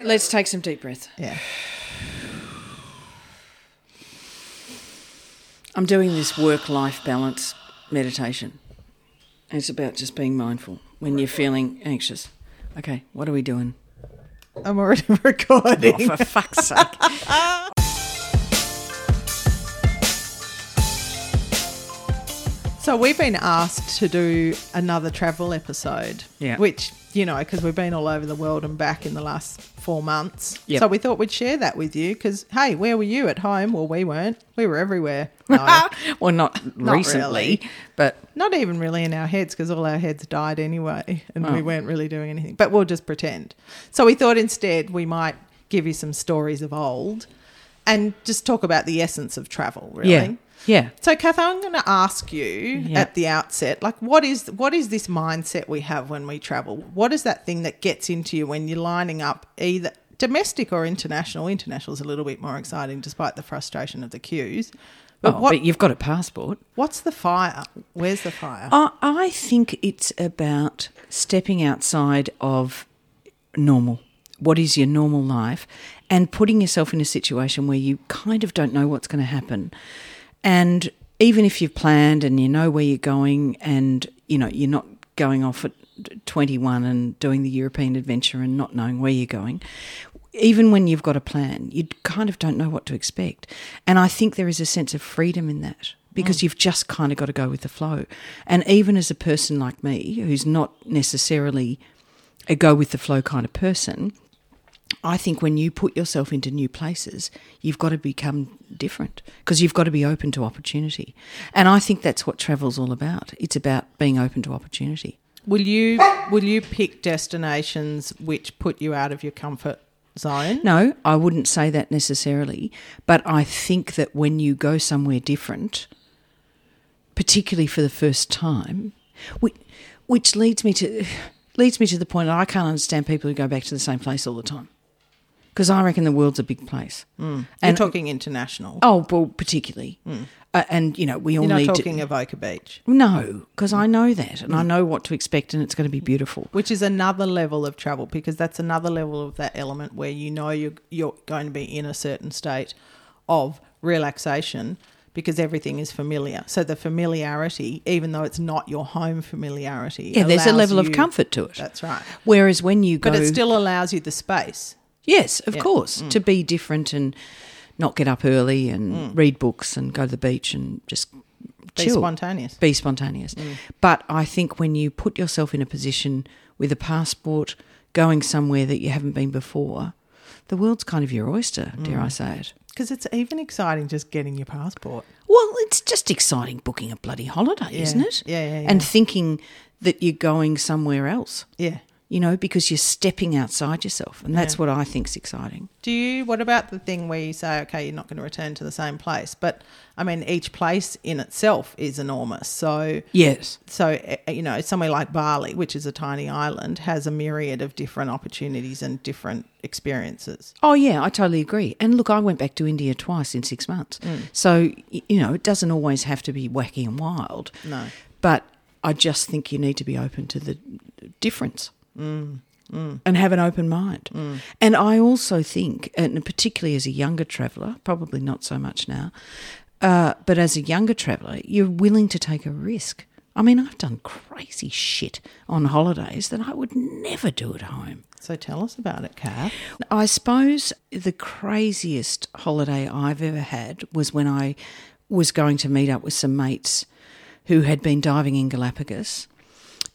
Let's take some deep breaths. Yeah. I'm doing this work life balance meditation. It's about just being mindful when you're feeling anxious. Okay, what are we doing? I'm already recording. Oh, for fuck's sake. So we've been asked to do another travel episode. Yeah. Which, you know, because we've been all over the world and back in the last four months. Yep. So we thought we'd share that with you because, hey, where were you at home? Well, we weren't. We were everywhere. No, well, not, Not recently, really. but not even really in our heads because all our heads died anyway and we Oh. weren't really doing anything. But we'll just pretend. So we thought instead we might give you some stories of old and just talk about the essence of travel, really. yeah, yeah. So, Kath, I'm going to ask you Yeah. at the outset, like, what is what is this mindset we have when we travel? What is that thing that gets into you when you're lining up either domestic or international? International is a little bit more exciting, despite the frustration of the queues. But oh, what, but you've got a passport. what's the fire? Where's the fire? I, I think it's about stepping outside of normal. What is your normal life? And putting yourself in a situation where you kind of don't know what's going to happen. And even if you've planned and you know where you're going and, you know, you're not going off at 21 and doing the European adventure and not knowing where you're going, even when you've got a plan, you kind of don't know what to expect. And I think there is a sense of freedom in that because mm. you've just kind of got to go with the flow. And even as a person like me, who's not necessarily a go with the flow kind of person, I think when you put yourself into new places, you've got to become different because you've got to be open to opportunity. And I think that's what travel's all about. It's about being open to opportunity. Will you will you pick destinations which put you out of your comfort zone? No, I wouldn't say that necessarily, but I think that when you go somewhere different, particularly for the first time, which, which leads me to leads me to the point that I can't understand people who go back to the same place all the time. Because I reckon the world's a big place. Hmm. You're And talking international. oh, well, particularly, hmm. uh, and you know we all You're not need talking to. Avoca Beach. No, because I know that, and I hmm. know what to expect, and it's going to be beautiful. which is another level of travel because that's another level of that element where you know you're you're going to be in a certain state of relaxation because everything is familiar. So the familiarity, even though it's not your home familiarity, Yeah, there's a level of comfort to it. That's right. Whereas when you go, But it still allows you the space. Yes, of Yeah. Mm. course, to be different and not get up early and mm. read books and go to the beach and just Be chill. spontaneous. Be spontaneous. Mm. But I think when you put yourself in a position with a passport going somewhere that you haven't been before, the world's kind of your oyster, mm. dare I say it. Because it's even exciting just getting your passport. Well, it's just exciting booking a bloody holiday, Yeah. isn't it? Yeah, yeah, yeah. And thinking that you're going somewhere else, Yeah. You know, because you're stepping outside yourself. And that's Yeah. what I think's exciting. Do you? What about the thing where you say, okay, you're not going to return to the same place, but I mean, each place in itself is enormous. So Yes. so eh, you know somewhere like bali which is a tiny island has a myriad of different opportunities and different experiences Oh yeah, I totally agree. And look, I went back to India twice in six months, so you know it doesn't always have to be wacky and wild. No. but I just think you need to be open to the difference and have an open mind. And I also think, and particularly as a younger traveller, probably not so much now, uh, but as a younger traveller, you're willing to take a risk. I mean, I've done crazy shit on holidays that I would never do at home. so tell us about it Kath. I suppose the craziest holiday I've ever had was when I was going to meet up with some mates who had been diving in Galapagos.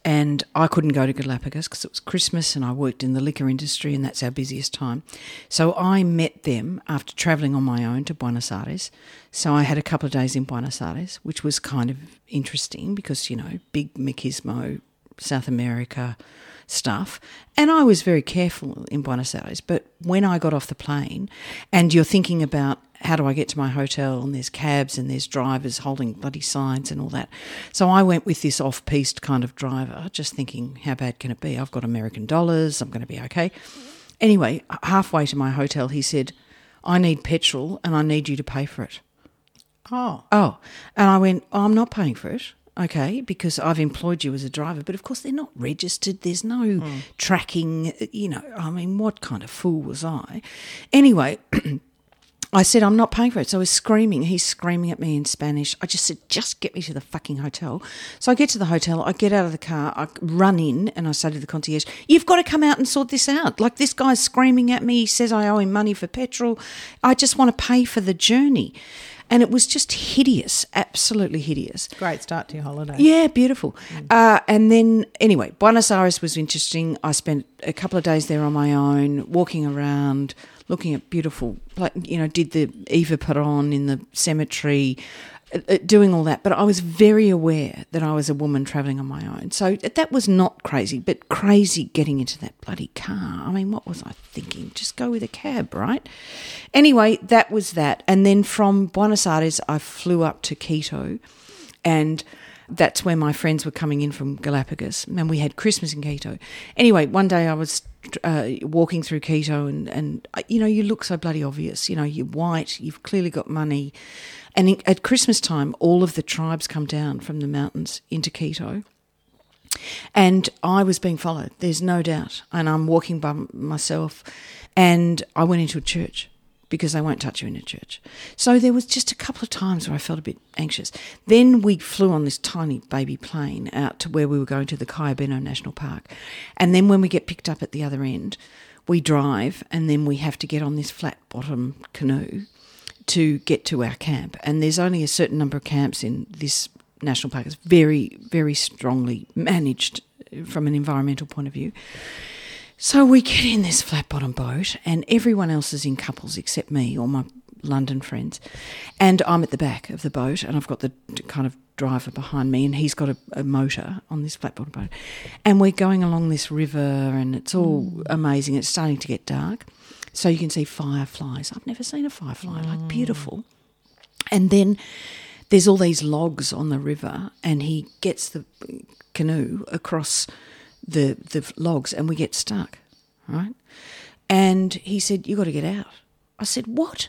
And I couldn't go to Galapagos because it was Christmas and I worked in the liquor industry and that's our busiest time. So I met them after travelling on my own to Buenos Aires. So I had a couple of days in Buenos Aires, which was kind of interesting because, you know, big machismo, South America stuff. And I was very careful in Buenos Aires. But when I got off the plane and you're thinking about how do I get to my hotel and there's cabs and there's drivers holding bloody signs and all that. So I went with this off piste kind of driver, just thinking, how bad can it be? I've got American dollars, I'm going to be okay. Anyway, halfway to my hotel, he said, I need petrol and I need you to pay for it. oh Oh, and I went, oh, I'm not paying for it. okay, because I've employed you as a driver, but of course they're not registered. There's no hmm. tracking, you know. I mean, what kind of fool was I? Anyway, I said, I'm not paying for it. So I was screaming. He's screaming at me in Spanish. I just said, just get me to the fucking hotel. So I get to the hotel. I get out of the car. I run in and I say to the concierge, You've got to come out and sort this out. Like this guy's screaming at me. He says I owe him money for petrol. I just want to pay for the journey. And it was just hideous, absolutely hideous. Great start to your holiday. Yeah, beautiful. Uh, and then, anyway, Buenos Aires was interesting. I spent a couple of days there on my own, walking around, looking at beautiful, like, you know, did the Eva Peron in the cemetery, uh, uh, doing all that. But I was very aware that I was a woman travelling on my own. So that was not crazy, but crazy getting into that bloody car. I mean, what was I thinking? Just go with a cab, right? Anyway, that was that. And then from Buenos Aires, I flew up to Quito and that's where my friends were coming in from Galapagos, and we had Christmas in Quito. Anyway, one day I was uh, walking through Quito, and and uh, you know you look so bloody obvious. You know you're white, you've clearly got money, and in, at Christmas time, all of the tribes come down from the mountains into Quito. And I was being followed, there's no doubt. And I'm walking by myself, and I went into a church because they won't touch you in a church. So there was just a couple of times where I felt a bit anxious. Then we flew on this tiny baby plane out to where we were going to the Cuyabeno National Park. And then when we get picked up at the other end, we drive and then we have to get on this flat bottom canoe to get to our camp. And there's only a certain number of camps in this national park. It's very, very strongly managed from an environmental point of view. So we get in this flat bottom boat, and everyone else is in couples except me or my London friends. And I'm at the back of the boat, and I've got the kind of driver behind me, and he's got a, a motor on this flat bottom boat. And we're going along this river, and it's all amazing. It's starting to get dark. So you can see fireflies. I've never seen a firefly, like mm. beautiful. And then there's all these logs on the river, and he gets the canoe across the the logs, and we get stuck, right? And he said, "You got to get out." I said, "What?"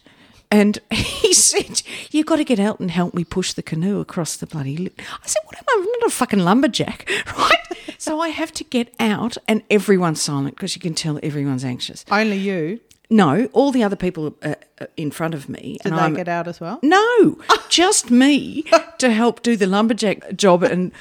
And he said, "You've got to get out and help me push the canoe across the bloody." Li-. I said, "What am I? I'm not a fucking lumberjack, right?" so I have to get out, and everyone's silent because you can tell everyone's anxious. Only you. No, all the other people are are in front of me, Did and they I'm get out as well? no, oh. just me to help do the lumberjack job and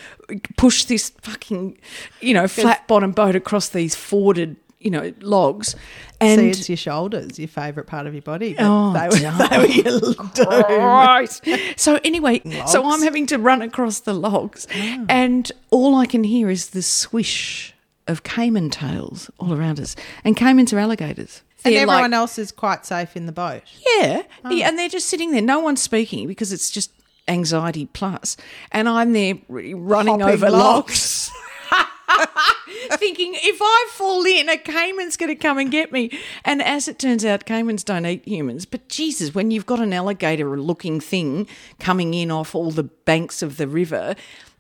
push this fucking, you know, flat bottom boat across these forded, you know, logs. And See, it's your shoulders, your favourite part of your body. Oh, they, were, they were your right. So anyway, so I'm having to run across the logs, ah. and all I can hear is the swish of caiman tails all around us, and caimans are alligators. And They're like- everyone else is quite safe in the boat. Yeah. Oh. yeah, and they're just sitting there. No one's speaking because it's just anxiety plus. And I'm there running Hopping over logs. Thinking if I fall in, a caiman's going to come and get me. And as it turns out, caimans don't eat humans. But Jesus, when you've got an alligator looking thing coming in off all the banks of the river,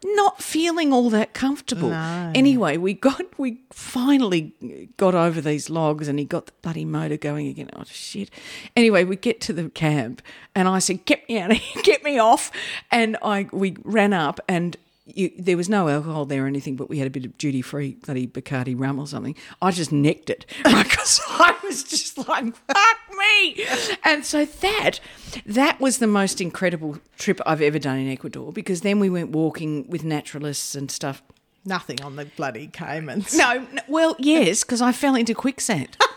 not feeling all that comfortable. No. Anyway, we got we finally got over these logs and he got the bloody motor going again. Oh shit. Anyway, we get to the camp and I said, Get me out of here, get me off and I we ran up and you, there was no alcohol there or anything, but we had a bit of duty free bloody Bacardi rum or something. I just necked it because I was just like, fuck me. And so that that was the most incredible trip I've ever done in Ecuador because then we went walking with naturalists and stuff. Nothing on the bloody caimans. No, no well, yes, because I fell into quicksand.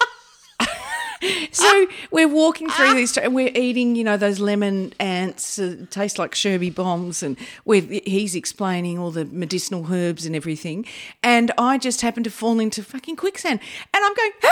so we're walking through these, and we're eating, you know, those lemon ants, uh, taste like Sherby bombs, and he's explaining all the medicinal herbs and everything, and I just happen to fall into fucking quicksand, and I'm going "Ah!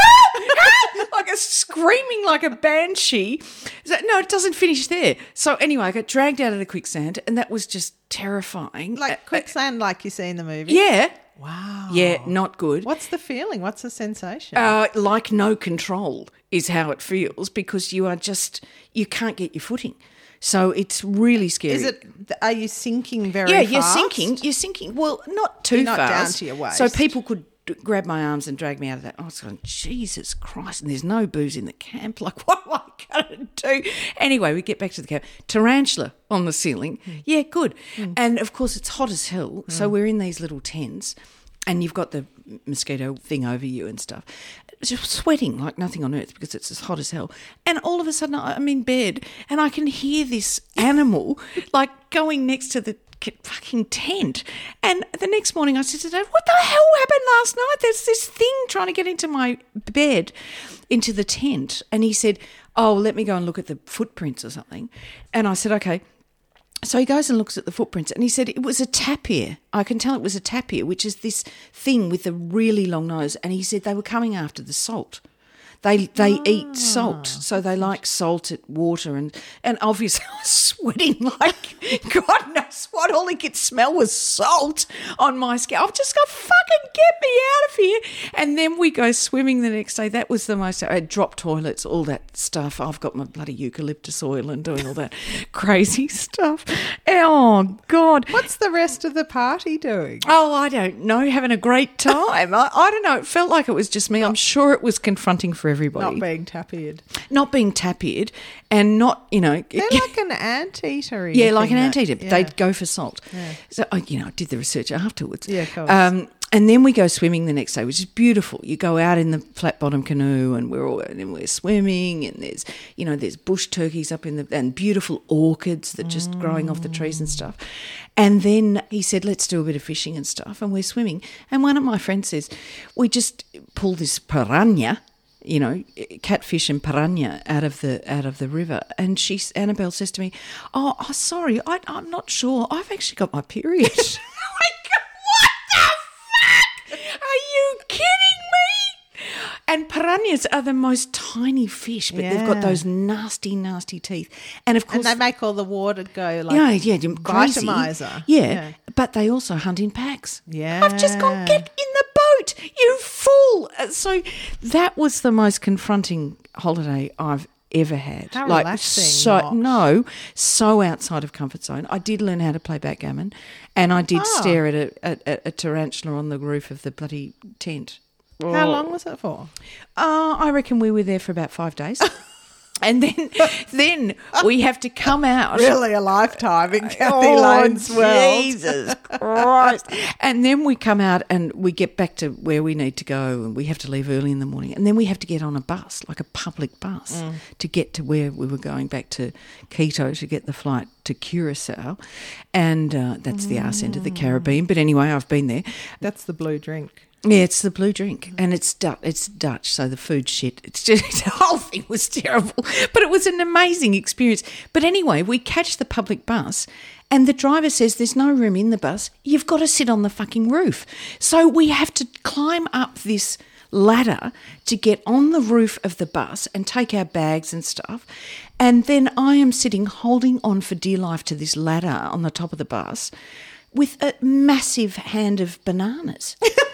Ah!" like a screaming like a banshee. So, no, it doesn't finish there. So anyway, I got dragged out of the quicksand, and that was just terrifying. Uh, Like quicksand, like you see in the movie. yeah, Wow. yeah, not good. What's the feeling? What's the sensation? Uh, like no control is how it feels because you are just you can't get your footing. So it's really scary. Is it? Are you sinking very? Yeah, you're fast? sinking. You're sinking. Well, not too You're not down to your waist. So people could grab my arms and drag me out of that. I was going, Jesus Christ! And there's no booze in the camp. Like, what am I going to do? Anyway, we get back to the camp. Tarantula on the ceiling. Hmm. Yeah, good. Hmm. And of course, it's hot as hell. So hmm. we're in these little tents, and you've got the mosquito thing over you and stuff. Just sweating like nothing on earth because it's as hot as hell. And all of a sudden, I'm in bed and I can hear this animal like going next to the fucking tent. And the next morning, I said to Dave, "What the hell happened last night? There's this thing trying to get into my bed, into the tent." And he said, "Oh, let me go and look at the footprints or something." And I said, "Okay." So he goes and looks at the footprints and he said it was a tapir. I can tell it was a tapir, which is this thing with a really long nose. And he said they were coming after the salt. They they eat salt, ah. so they like salted water and and obviously I was sweating like God knows what. All he could smell was salt on my skin. I've just got fucking get me out of here. And then we go swimming the next day. That was the most. I had drop toilets, all that stuff. I've got my bloody eucalyptus oil and doing all that crazy stuff. Oh God. What's the rest of the party doing? Oh, I don't know. Having a great time. I, I don't know. It felt like it was just me. I'm sure it was confronting for everybody. Not being tapiered. Not being tapiered and not, you know. They're like an anteater. yeah, like an anteater. but They'd go for salt. So, I- you know, I did the research afterwards. Yeah, of course. Um, and then we go swimming the next day, which is beautiful. You go out in the flat bottom canoe, and we're all and we're swimming, and there's you know there's bush turkeys up in the and beautiful orchids that just growing off the trees and stuff. And then he said, "Let's do a bit of fishing and stuff." And we're swimming, and one of my friends says, "We just pull this piranha." You know, catfish and piranha out of the out of the river, and she Annabelle says to me, "Oh, oh sorry, I, I'm not sure. I've actually got my period." Oh go, what the fuck? Are you kidding me? And piranhas are the most tiny fish, but they've got those nasty, nasty teeth. And of course, And they make all the water go like yeah, yeah, crazy. vitamizer. Yeah, Yeah. but they also hunt in packs. Yeah. I've just gone get in the you fool. Uh, So that was the most confronting holiday I've ever had. How like relaxing, so not. no, so outside of comfort zone. I did learn how to play backgammon, and I did Ah. stare at a, at, a tarantula on the roof of the bloody tent. How long was it for? Uh, I reckon we were there for about five days. And then, then we have to come out. Really, a lifetime in Kathy Oh, Lane's world. Jesus Christ. And then we come out and we get back to where we need to go and we have to leave early in the morning. And then we have to get on a bus, like a public bus, Mm. to get to where we were going back to Quito to get the flight to Curacao. And uh, that's the arse end of the Mm. Caribbean. But anyway, I've been there. That's the blue drink. Yeah, it's the blue drink, and it's Dutch. It's Dutch, so the food shit. It's just the whole thing was terrible, but it was an amazing experience. But anyway, we catch the public bus, and the driver says there's no room in the bus. You've got to sit on the fucking roof. So we have to climb up this ladder to get on the roof of the bus and take our bags and stuff. And then I am sitting holding on for dear life to this ladder on the top of the bus with a massive hand of bananas.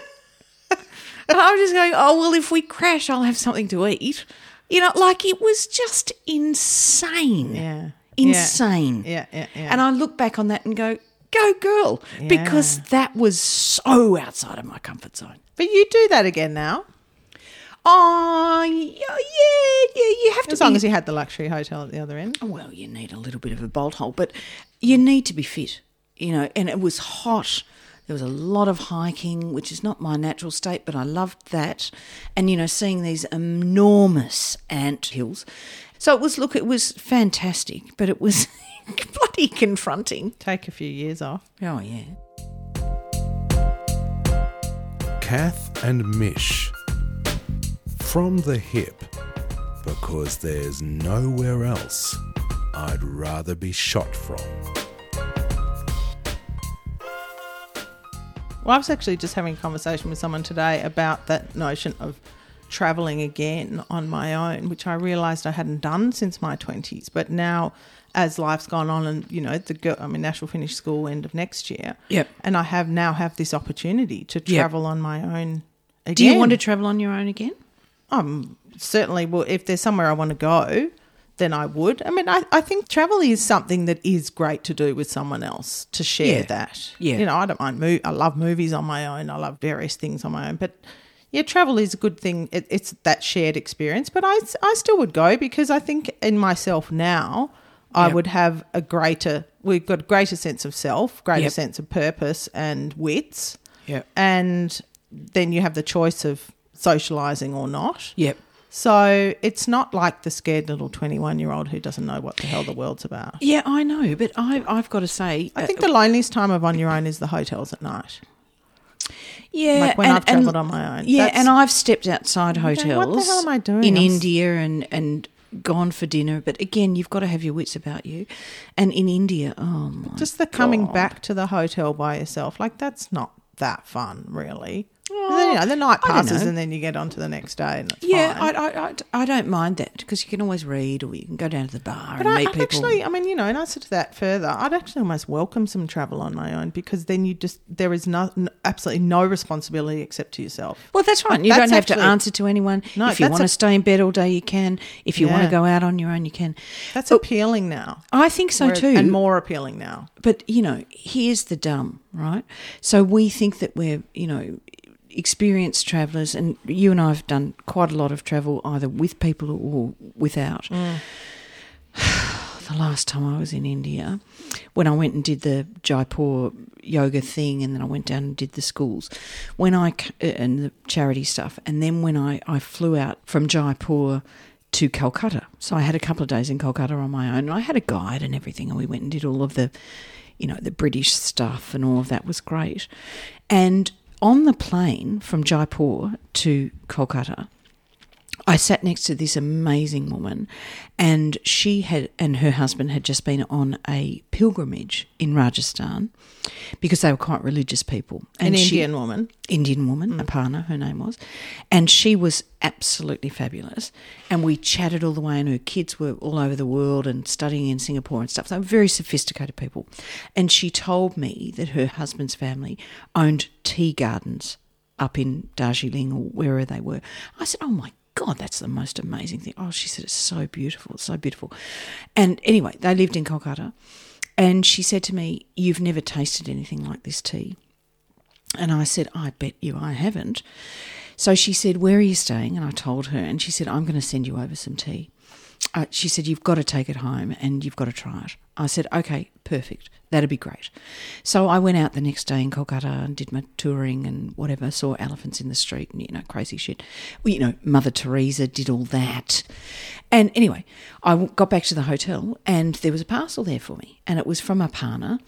And I'm just going, oh, well, if we crash, I'll have something to eat. You know, like it was just insane. Yeah. Insane. Yeah, yeah, yeah. And I look back on that and go, go, girl, because that was so outside of my comfort zone. But you do that again now, Oh, yeah, yeah, yeah. You have to as be, long as you had the luxury hotel at the other end. well, you need a little bit of a bolt hole, but you need to be fit, you know. And it was hot. There was a lot of hiking, which is not my natural state, but I loved that. And you know, seeing these enormous ant hills. So it was look, it was fantastic, but it was bloody confronting. Take a few years off. Oh yeah. Kath and Mish. From the hip, because there's nowhere else I'd rather be shot from. Well, I was actually just having a conversation with someone today about that notion of traveling again on my own, which I realized I hadn't done since my 20s. But now, as life's gone on, and you know, the girl, I'm in National Finish School end of next year. Yep. And I have now have this opportunity to Yep. travel on my own again. Do you want to travel on your own again? Um, certainly. Well, if there's somewhere I want to go, than I would. I mean, I, I think travel is something that is great to do with someone else to share Yeah. that. Yeah. You know, I don't mind. Mo- I love movies on my own. I love various things on my own. But yeah, travel is a good thing. It, it's that shared experience. But I, I still would go because I think in myself now, I Yep. would have a greater, we've got a greater sense of self, greater Yep. sense of purpose and wits. Yep. And then you have the choice of socializing or not. Yep. So it's not like the scared little 21 year old who doesn't know what the hell the world's about. Yeah, I know, but I, I've got to say, I uh, think the loneliest time of on your own is the hotels at night. yeah, like when and- I've travelled on my own. Yeah, That's- and I've stepped outside hotels. "What the hell am I doing? in I'm India and and gone for dinner? But again, you've got to have your wits about you. And in India, oh my, Just the coming God. back to the hotel by yourself, like that's not that fun, really. And then, you know, the night I don't passes know. and then you get on to the next day and it's Yeah, fine. I, I, I, I don't mind that because you can always read or you can go down to the bar But and I, meet I'd people. actually, I mean, you know, in answer to that further, I'd actually almost welcome some travel on my own because then you just, there is no, n- absolutely no responsibility except to yourself. well, that's right. You That's don't have to actually- answer to anyone. No, if you that's want to a- stay in bed all day, you can. If you want Yeah. to go out on your own, you can. That's appealing now. I think so Whereas- too. And more appealing now. But, you know, here's the dumb, right? So we think that we're, you know, experienced travellers, and you and I have done quite a lot of travel either with people or without. the last time I was in India, when I went and did the Jaipur yoga thing, and then I went down and did the schools, when I uh, and the charity stuff, and then when I, I flew out from Jaipur to Calcutta, so I had a couple of days in Calcutta on my own, and I had a guide and everything, and we went and did all of the, you know, the British stuff, and all of that was great, and on the plane from Jaipur to Kolkata, I sat next to this amazing woman, and she had and her husband had just been on a pilgrimage in Rajasthan because they were quite religious people. An And she- Indian woman. Indian woman, mm. Aparna, her name was, and she was absolutely fabulous. And we chatted all the way, and her kids were all over the world and studying in Singapore and stuff. They were very sophisticated people. And she told me that her husband's family owned tea gardens up in Darjeeling or wherever they were. I said, "Oh my God, that's the most amazing thing." Oh, she said, "It's so beautiful, it's so beautiful." And anyway, they lived in Kolkata, and she said to me, "You've never tasted anything like this tea." And I said, I bet you I haven't. So she said, Where are you staying? And I told her, and she said, I'm going to send you over some tea. Uh, she said, You've got to take it home and you've got to try it. I said, Okay, perfect. That'd be great. So I went out the next day in Kolkata and did my touring and whatever, saw elephants in the street and, you know, crazy shit. Well, you know, Mother Teresa did all that. And anyway, I got back to the hotel and there was a parcel there for me. And it was from Aparna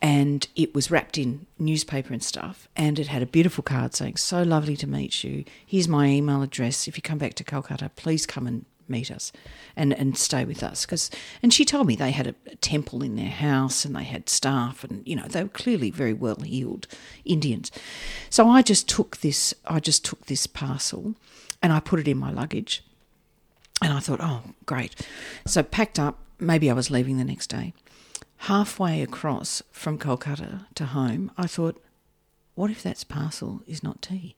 and it was wrapped in newspaper and stuff and it had a beautiful card saying so lovely to meet you here's my email address if you come back to calcutta please come and meet us and and stay with us because and she told me they had a, a temple in their house and they had staff and you know they were clearly very well heeled indians so i just took this i just took this parcel and i put it in my luggage and I thought, oh, great. So packed up, maybe I was leaving the next day. Halfway across from Kolkata to home, I thought, what if that's parcel is not tea?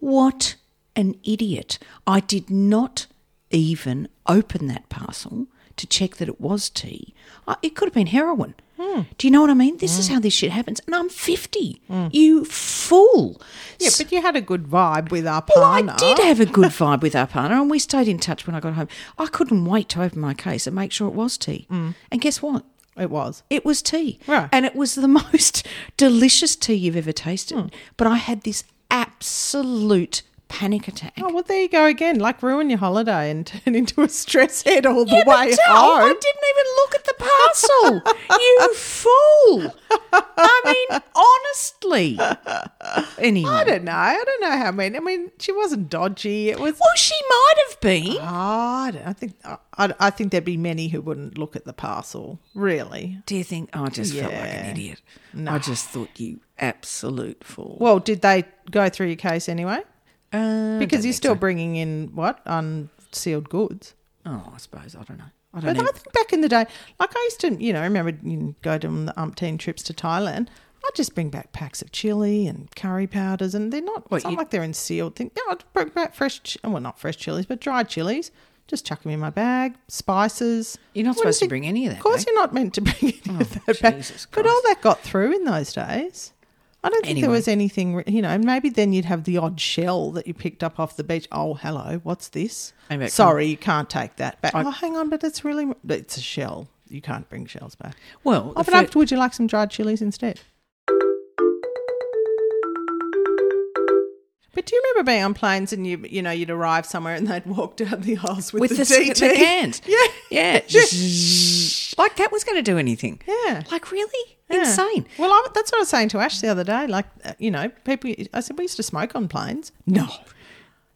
What an idiot. I did not even open that parcel to check that it was tea. It could have been heroin. Hmm. Do you know what I mean? This is hmm. how this shit happens. And I'm 50. Hmm. You fool. Yeah, but you had a good vibe with Aparna. Well, I did have a good vibe with Aparna, and we stayed in touch when I got home. I couldn't wait to open my case and make sure it was tea. And guess what? It was. It was tea. Right. And it was the most delicious tea you've ever tasted. But I had this absolute panic attack. Oh, well, there you go again. Like ruin your holiday and turn into a stress head all the Yeah, but way Del, I didn't even look at the parcel. you fool. I mean, honestly. Anyway. I don't know. I don't know how many. I mean, she wasn't dodgy. It was. well, she might have been. Oh, I, don't, I think I, I think there'd be many who wouldn't look at the parcel. Really. Do you think? Oh, I just felt like an Yeah. idiot. I just thought you absolute fool. Well, did they go through your case anyway? Uh, Because you're still so. bringing in what unsealed goods. Oh, I suppose I don't know. I don't But know. I think back in the day, like I used to, you know, remember you go to the umpteen trips to Thailand. I'd just bring back packs of chili and curry powders, and they're not. What, it's not you- like they're in sealed things. Yeah, I'd bring back fresh, well, not fresh chilies, but dried chilies. just chuck them in my bag. Spices. You're not What supposed to bring any of that. Of course, back. you're not meant to bring any Oh, of that back. Jesus But all that got through in those days. I don't think there was anything, you know. Maybe then you'd have the odd shell that you picked up off the beach. Oh, hello, what's this? Sorry, you can't take that back. I- oh, hang on, but it's really it's a shell. You can't bring shells back. Well, Oh, but after, would you like some dried chilies instead? But do you remember being on planes and you you know you'd arrive somewhere and they'd walk down the aisles with, with the, the, DT? the cans. Yeah, Yeah. like that was going to do anything. yeah. Like really Yeah. insane. Well, I, that's what I was saying to Ash the other day. Like, uh, you know, people. I said we used to smoke on planes. No,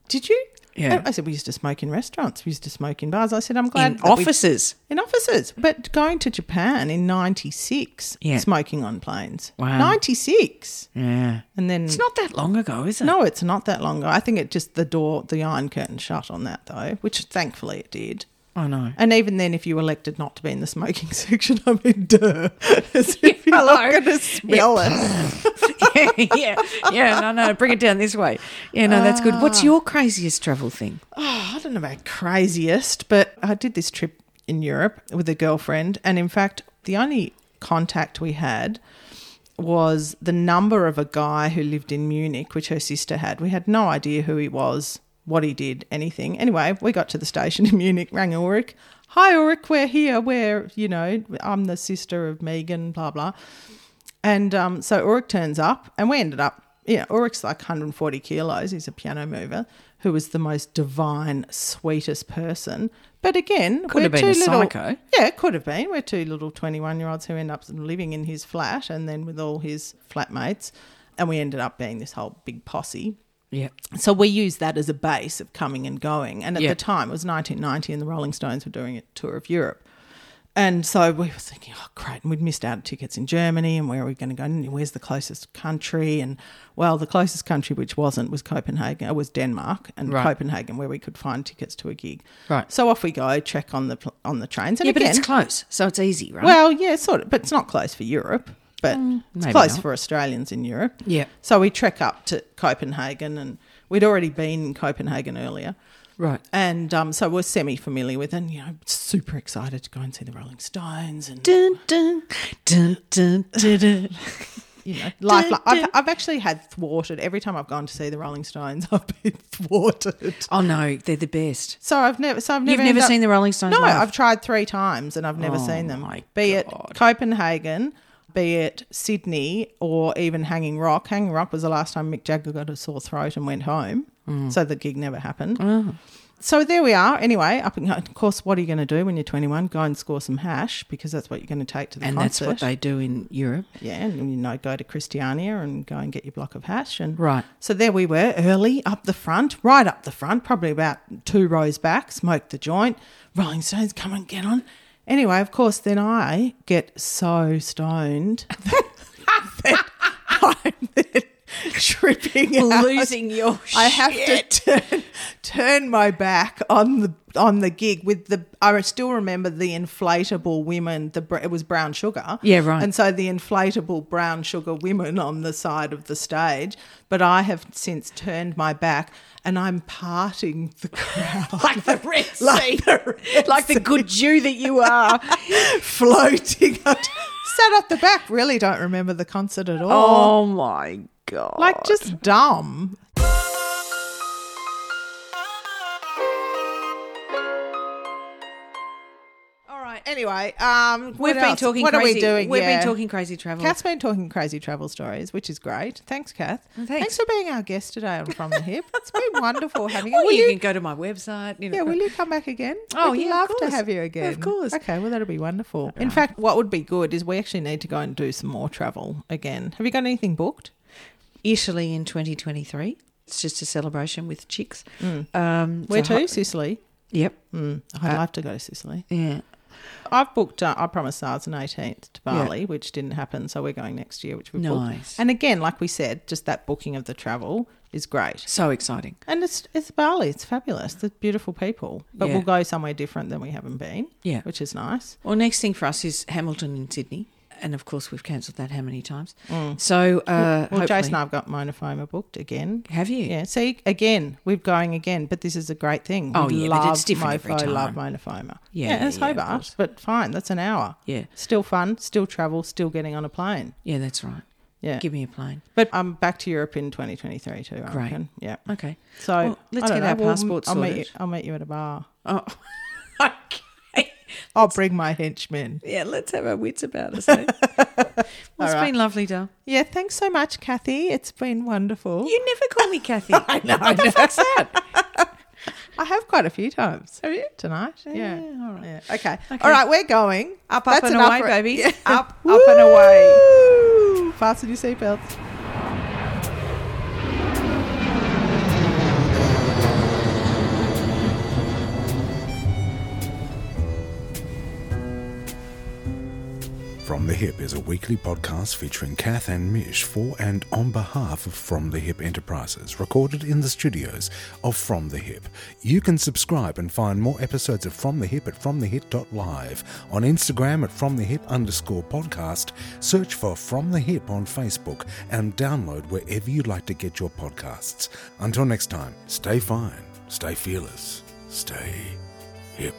did you? Yeah. I said we used to smoke in restaurants. We used to smoke in bars. I said I'm glad In we- offices. in offices. But going to Japan in '96, Yeah. smoking on planes. Wow. '96, Yeah. and then It's not that long ago, is it? no, it's not that long ago. I think it just the door, the iron curtain shut on that though, which thankfully it did. I know. And even then, if you elected not to be in the smoking section, I mean, duh, as if you're hello. not going to smell it. yeah, yeah, no, no, bring it down this way. Yeah, no, that's good. What's your craziest travel thing? Oh, I don't know about craziest, but I did this trip in Europe with a girlfriend, and in fact, the only contact we had was the number of a guy who lived in Munich, which her sister had. We had no idea who he was, what he did, anything. Anyway, we got to the station in Munich, rang Ulrich. Hi, Ulrich, we're here. We're, you know, I'm the sister of Megan, blah, blah. And um, so Ulrich turns up, and we ended up, yeah, Ulrich's like 140 kilos. He's a piano mover who was the most divine, sweetest person. But again, Could we're have been a little, psycho. Yeah, it could have been. We're two little 21 year olds who end up living in his flat and then with all his flatmates. And we ended up being this whole big posse. Yeah. So we used that as a base of coming and going. And at Yeah. the time, it was 1990, and the Rolling Stones were doing a tour of Europe. And so we were thinking, oh, great. And we'd missed out tickets in Germany, and where are we going to go? And where's the closest country? And well, the closest country, which wasn't, was Copenhagen, it was Denmark and Right. Copenhagen, where we could find tickets to a gig. Right. So off we go, check on the on the trains. And yeah, but it's close, so it's easy, right? well, yeah, sort of, but it's not close for Europe. But it's Mm, maybe close not. for Australians in Europe. yeah. So we trek up to Copenhagen, and we'd already been in Copenhagen earlier. Right. And um, so we're semi familiar with it, and, you know, super excited to go and see the Rolling Stones. And, Dun, dun, dun, dun, dun, dun. you know, life. dun, I've. I've actually had thwarted every time I've gone to see the Rolling Stones, I've been thwarted. Oh no, they're the best. So I've never, so I've never, You've never up- seen the Rolling Stones? No, live? I've tried three times and I've never Oh, seen them. my Be God. it Copenhagen, be it Sydney, or even Hanging Rock. Hanging Rock was the last time Mick Jagger got a sore throat and went home, Mm. so the gig never happened. Oh. So there we are. Anyway, up and, of course, what are you going to do when you're 21? Go and score some hash because that's what you're going to take to the and concert. that's what they do in Europe. yeah, and you know, go to Christiania and go and get your block of hash and Right. so there we were, early up the front, right up the front, probably about two rows back, smoked the joint. Rolling Stones, come and get on. Anyway, of course, then I get so stoned that I'm tripping out. Losing your I have to turn, turn my back on the on the gig with the. I still remember the inflatable women. The it was brown sugar. Yeah, right. And so the inflatable brown sugar women on the side of the stage. But I have since turned my back and I'm parting the crowd like the Red Sea, like the Red like the good Jew that you are. floating. Sat at the back. Really don't remember the concert at all. oh my god! like just dumb. All right. Anyway, um, we've what been else? talking. What crazy, are we doing? We've Yeah. been talking crazy travel. Kath's been talking crazy travel stories, which is great. Thanks, Kath. Oh, thanks. for being our guest today on From the Hip. It's been wonderful having you. Or Will you, you- can go to my website. You know, yeah, will you come back again? Oh, We'd yeah, of love to course. have you again. Of course. Okay, well that'll be wonderful. In fact, what would be good is we actually need to go and do some more travel again. Have you got anything booked? Italy in 2023. It's just a celebration with chicks. Um, Mm. Where so to? Sicily. Yep. Mm, I'd Uh, love to go to Sicily. Yeah. I've booked. Uh, I promised SARS an 18th to Bali, which didn't happen. So we're going next year, which we booked. Nice. And again, like we said, just that booking of the travel is great. So exciting. And it's it's Bali. It's fabulous. The beautiful people. But Yeah. we'll go somewhere different than we haven't been. Yeah. which is nice. Well, next thing for us is Hamilton in Sydney. And of course, we've cancelled that how many times? So, uh, Mm. well, Jason, I've got Mona Foma booked again. have you? Yeah, see, again, we're going again, but this is a great thing. Oh, We yeah, but love it's different every time. love Mona Foma. Yeah, yeah, it's yeah, Hobart, but fine, that's an hour. Yeah. Still fun, still travel, still getting on a plane. Yeah, that's right. Yeah. Give me a plane. But I'm back to Europe in 2023 too, I Great. reckon. Yeah. Okay. So Well, let's get our know, we'll- passports I'll meet, you. I'll meet you at a bar. Oh, okay. I'll bring my henchmen. Yeah, let's have our wits about us. Eh? well, it's right. been lovely, Dale. Yeah, thanks so much, Kathy. It's been wonderful. You never call me Kathy. I know. What the fuck's that? I have quite a few times. Have you? Tonight. Yeah. Yeah, all right. Yeah. Okay. Okay. All right, we're going. Up, up, and away, baby. Yeah. Up, up and away. Fasten your seatbelts. Hip is a weekly podcast featuring Kath and Mish for and on behalf of From the Hip Enterprises, recorded in the studios of From the Hip. You can subscribe and find more episodes of From the Hip at FromTheHip.live, on Instagram at From the Hip underscore podcast, search for From the Hip on Facebook, and download wherever you'd like to get your podcasts. Until next time, stay fine, stay fearless, stay hip.